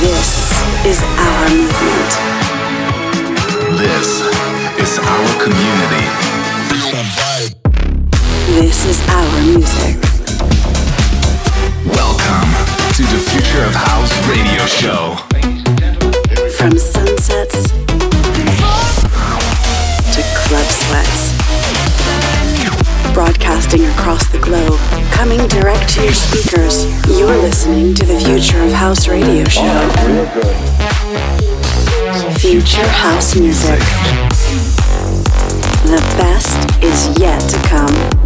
This is our movement. This is our community. This is our music. Welcome to the Future of House radio show. From sunsets to club sweats broadcasting across the globe. Coming direct to your speakers, you're listening to the Future of House radio show. Future House Music. The best is yet to come.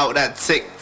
About that TikTok.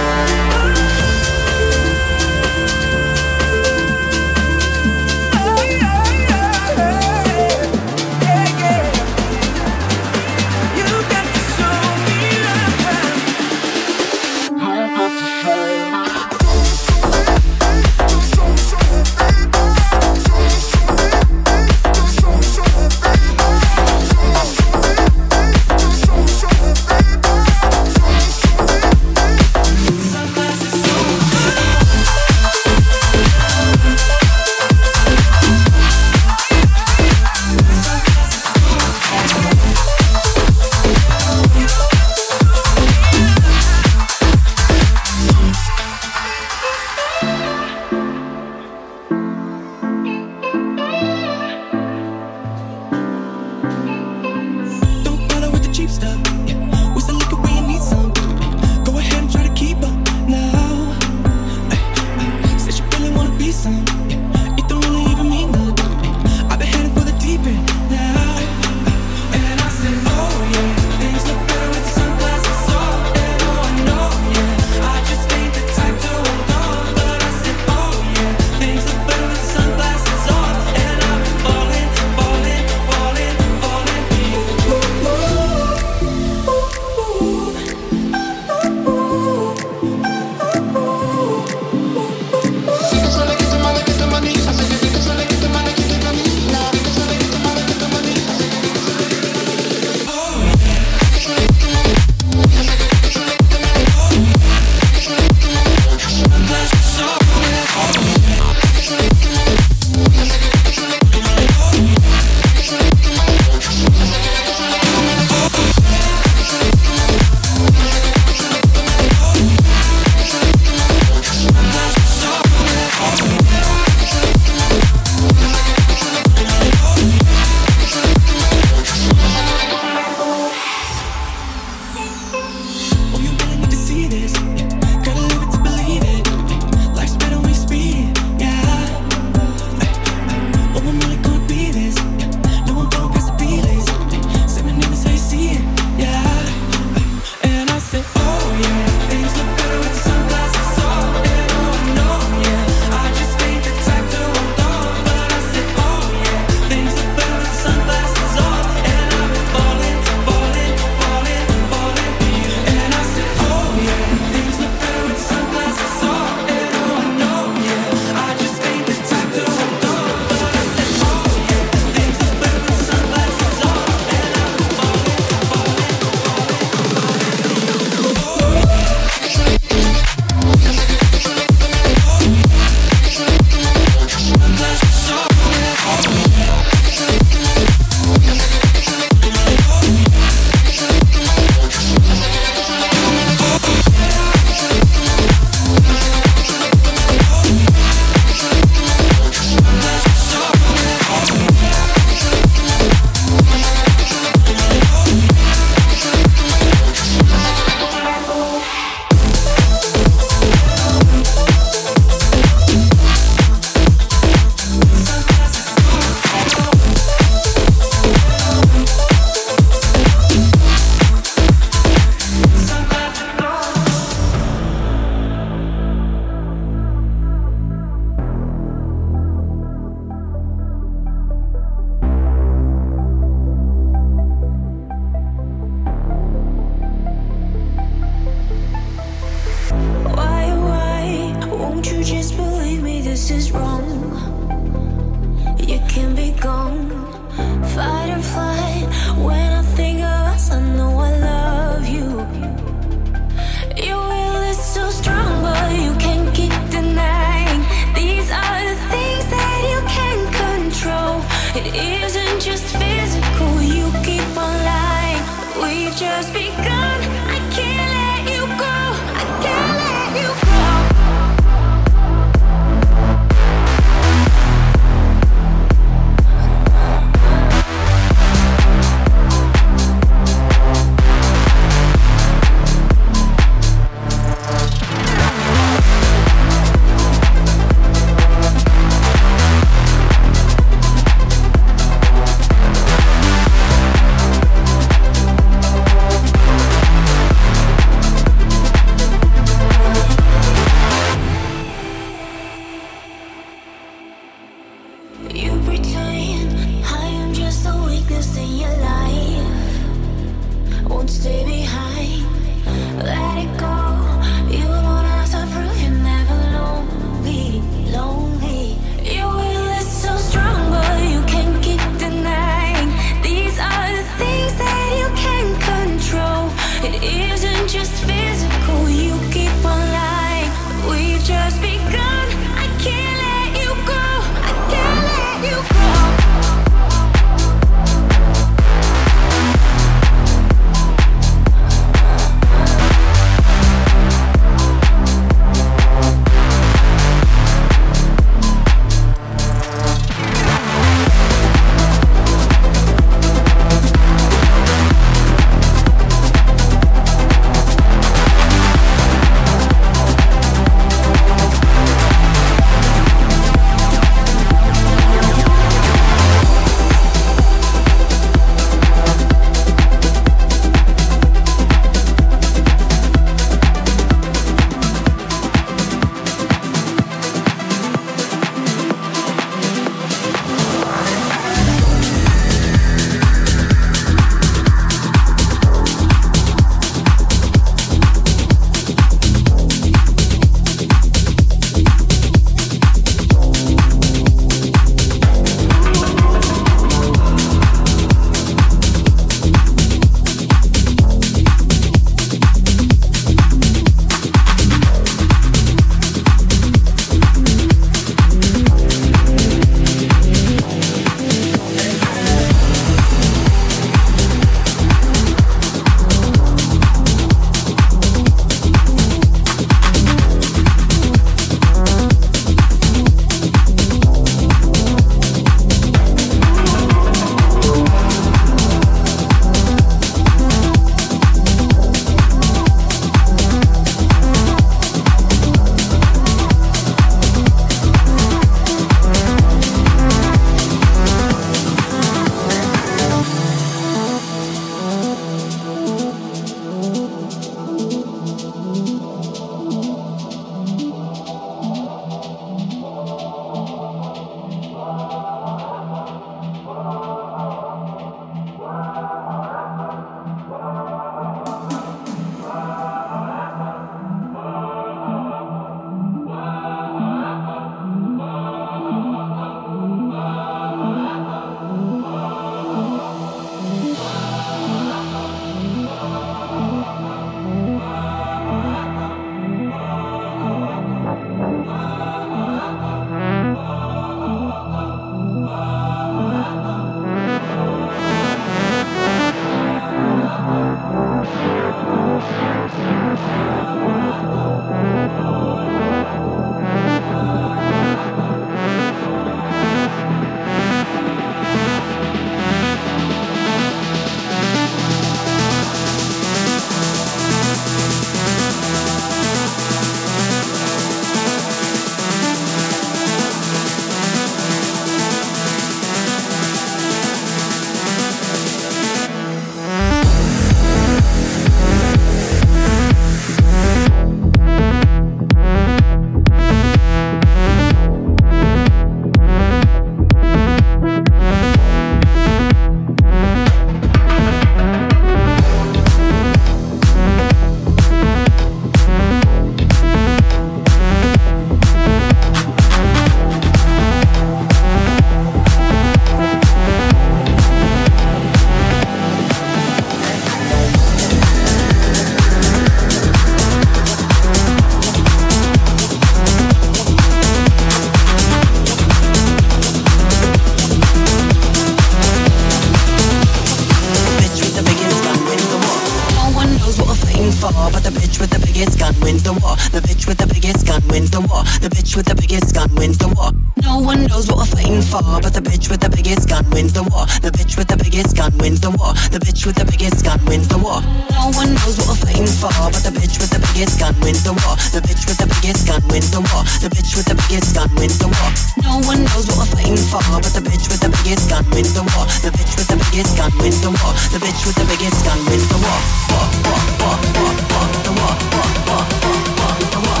win the war. The bitch with the biggest gun win the war. The bitch with the biggest gun win the war. War, war, war, war, war, the war, war, war, war, war, the war.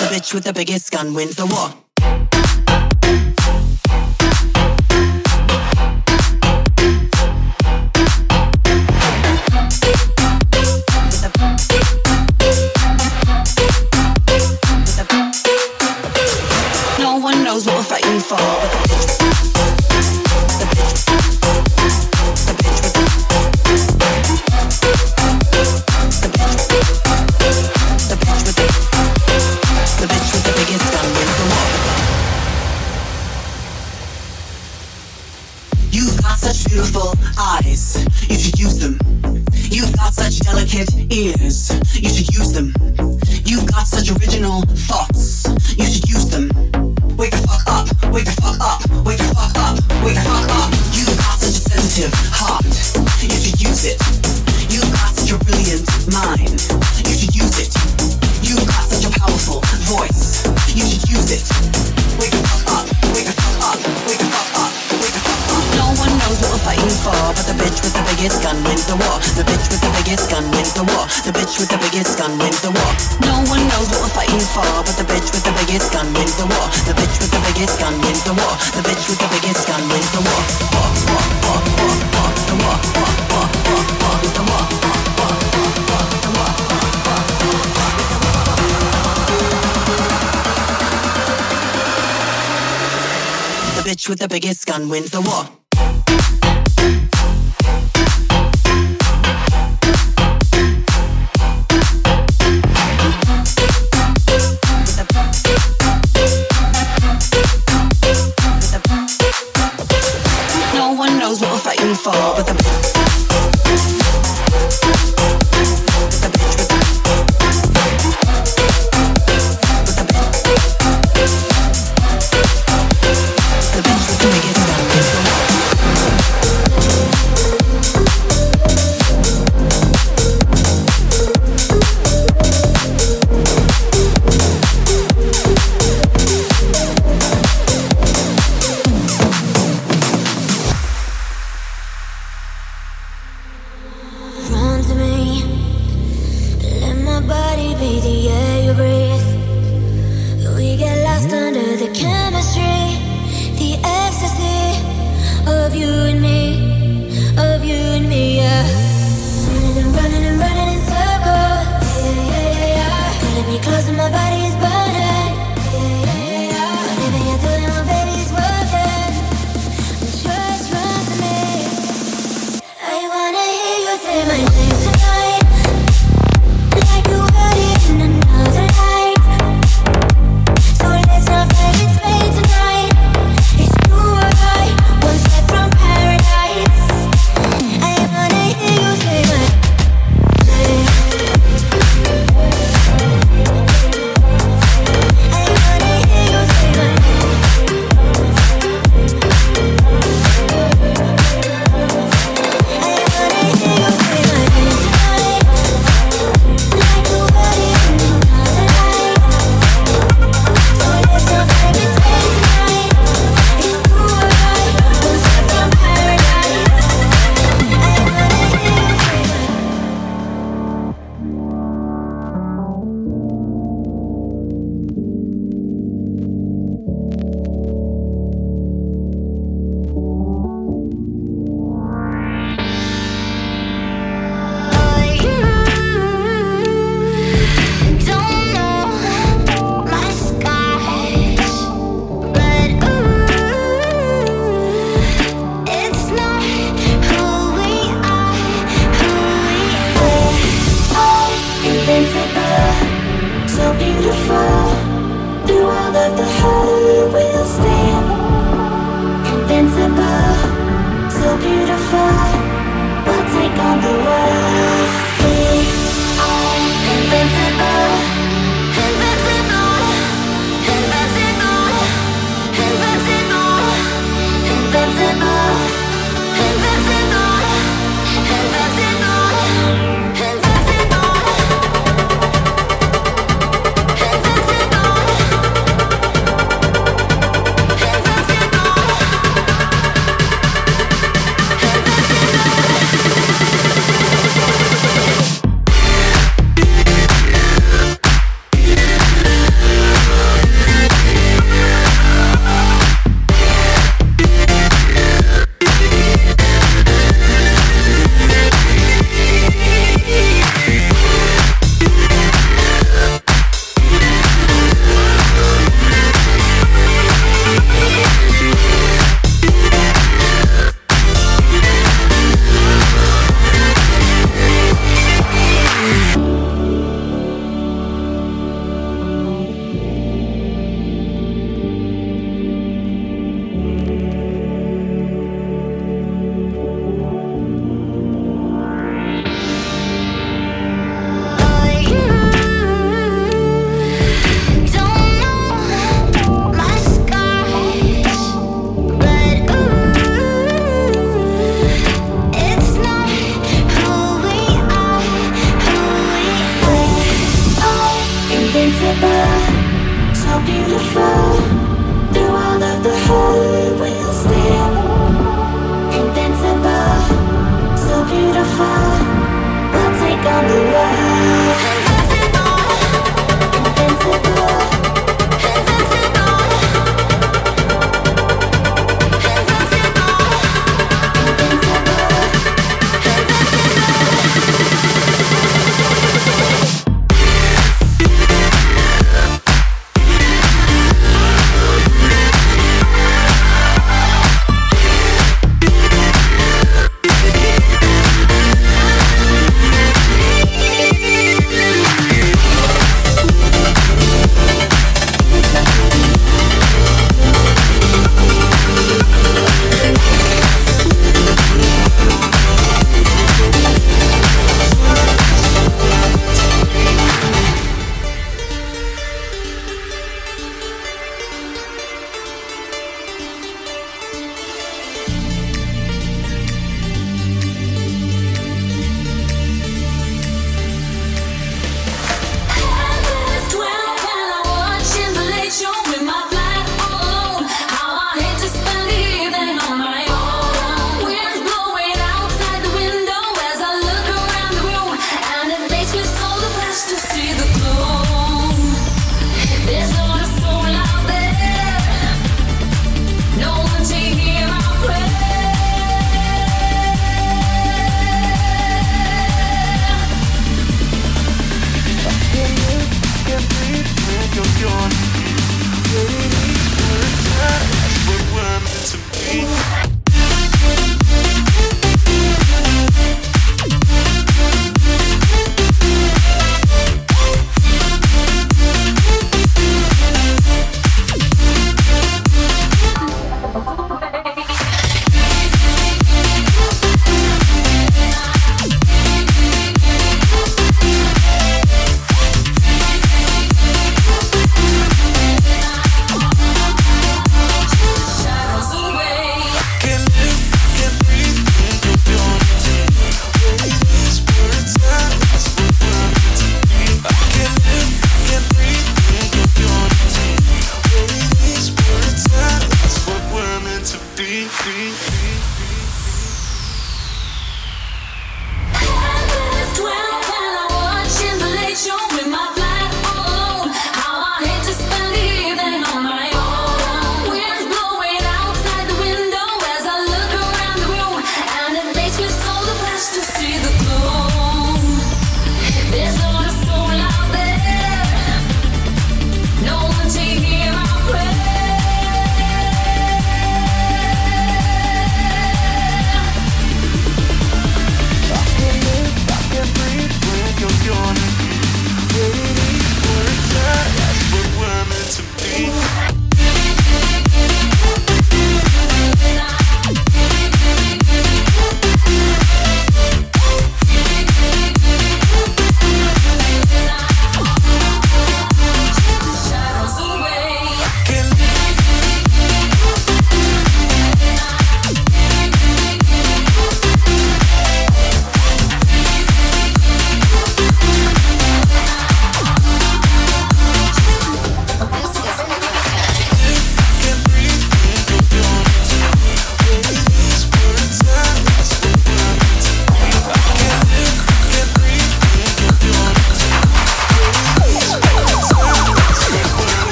The bitch with the biggest gun wins the war.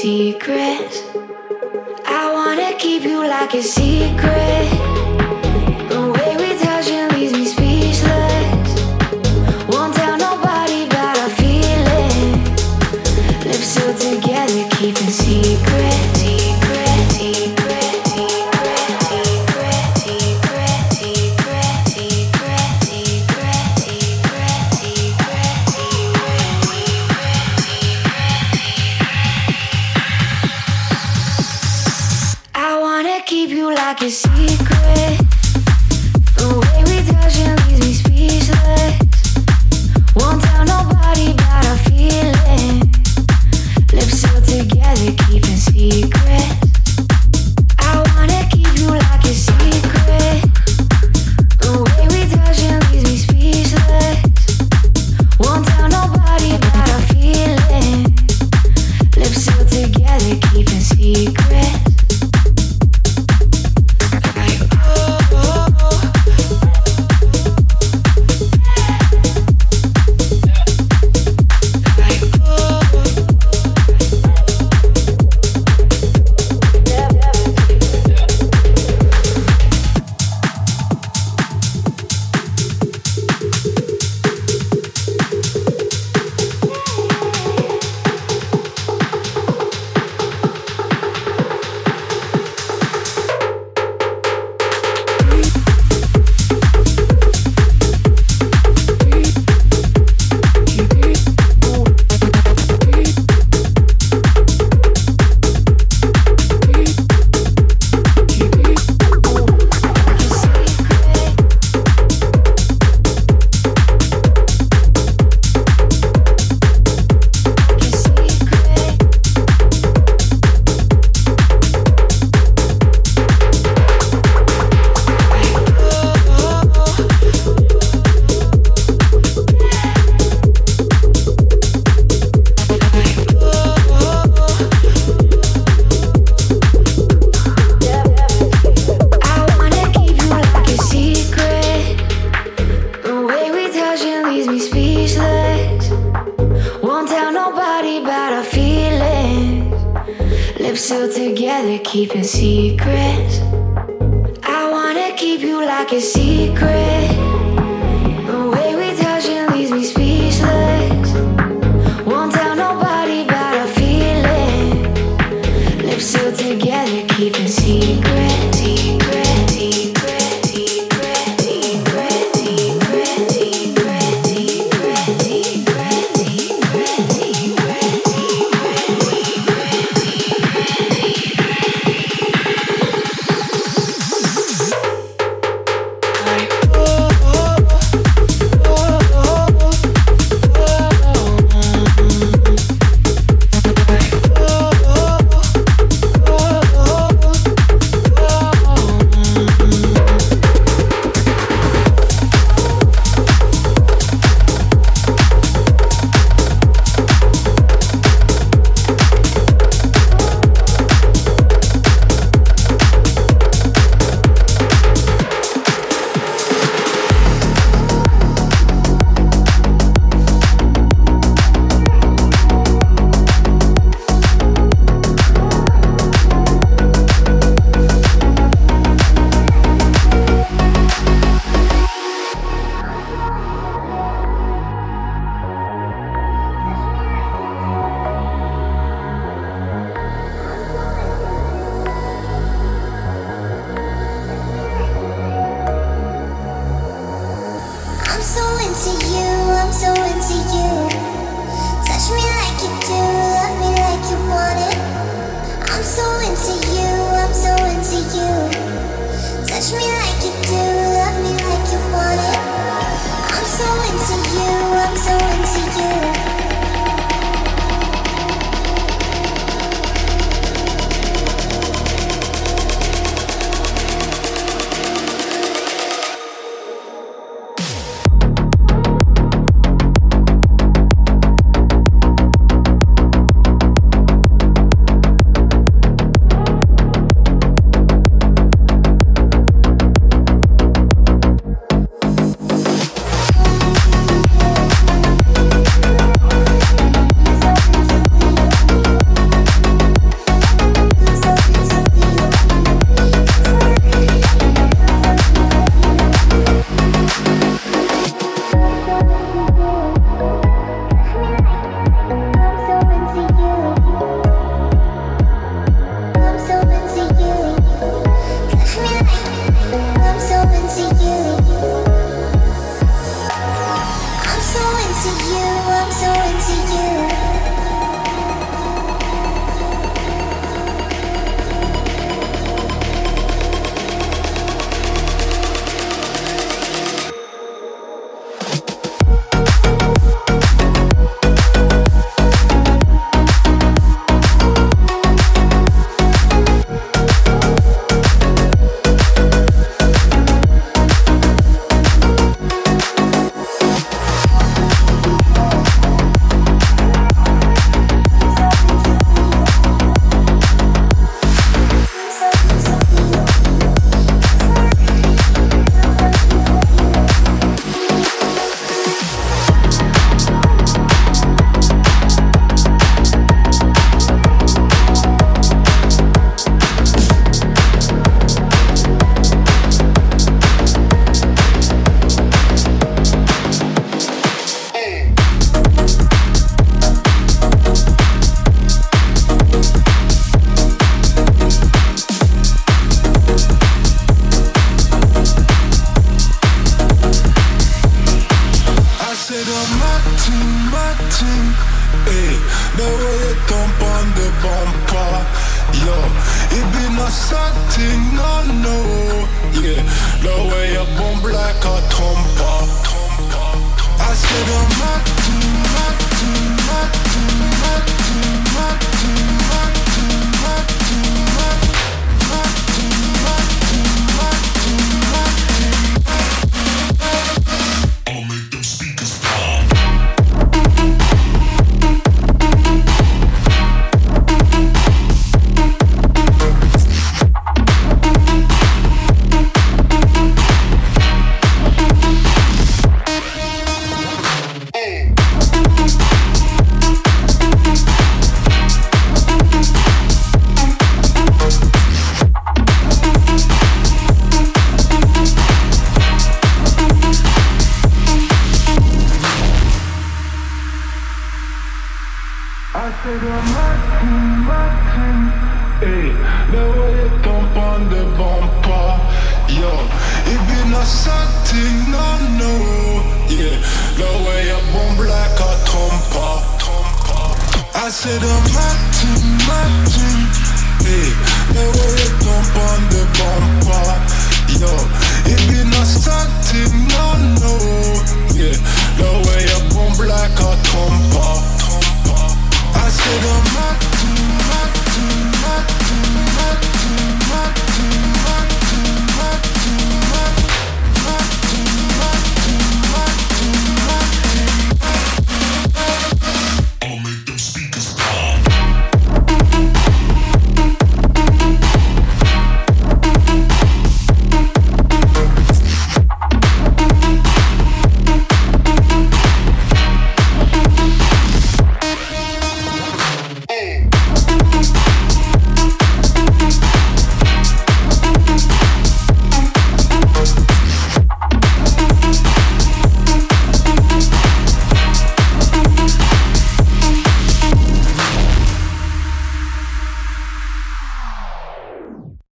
secret. I wanna keep you like a secret.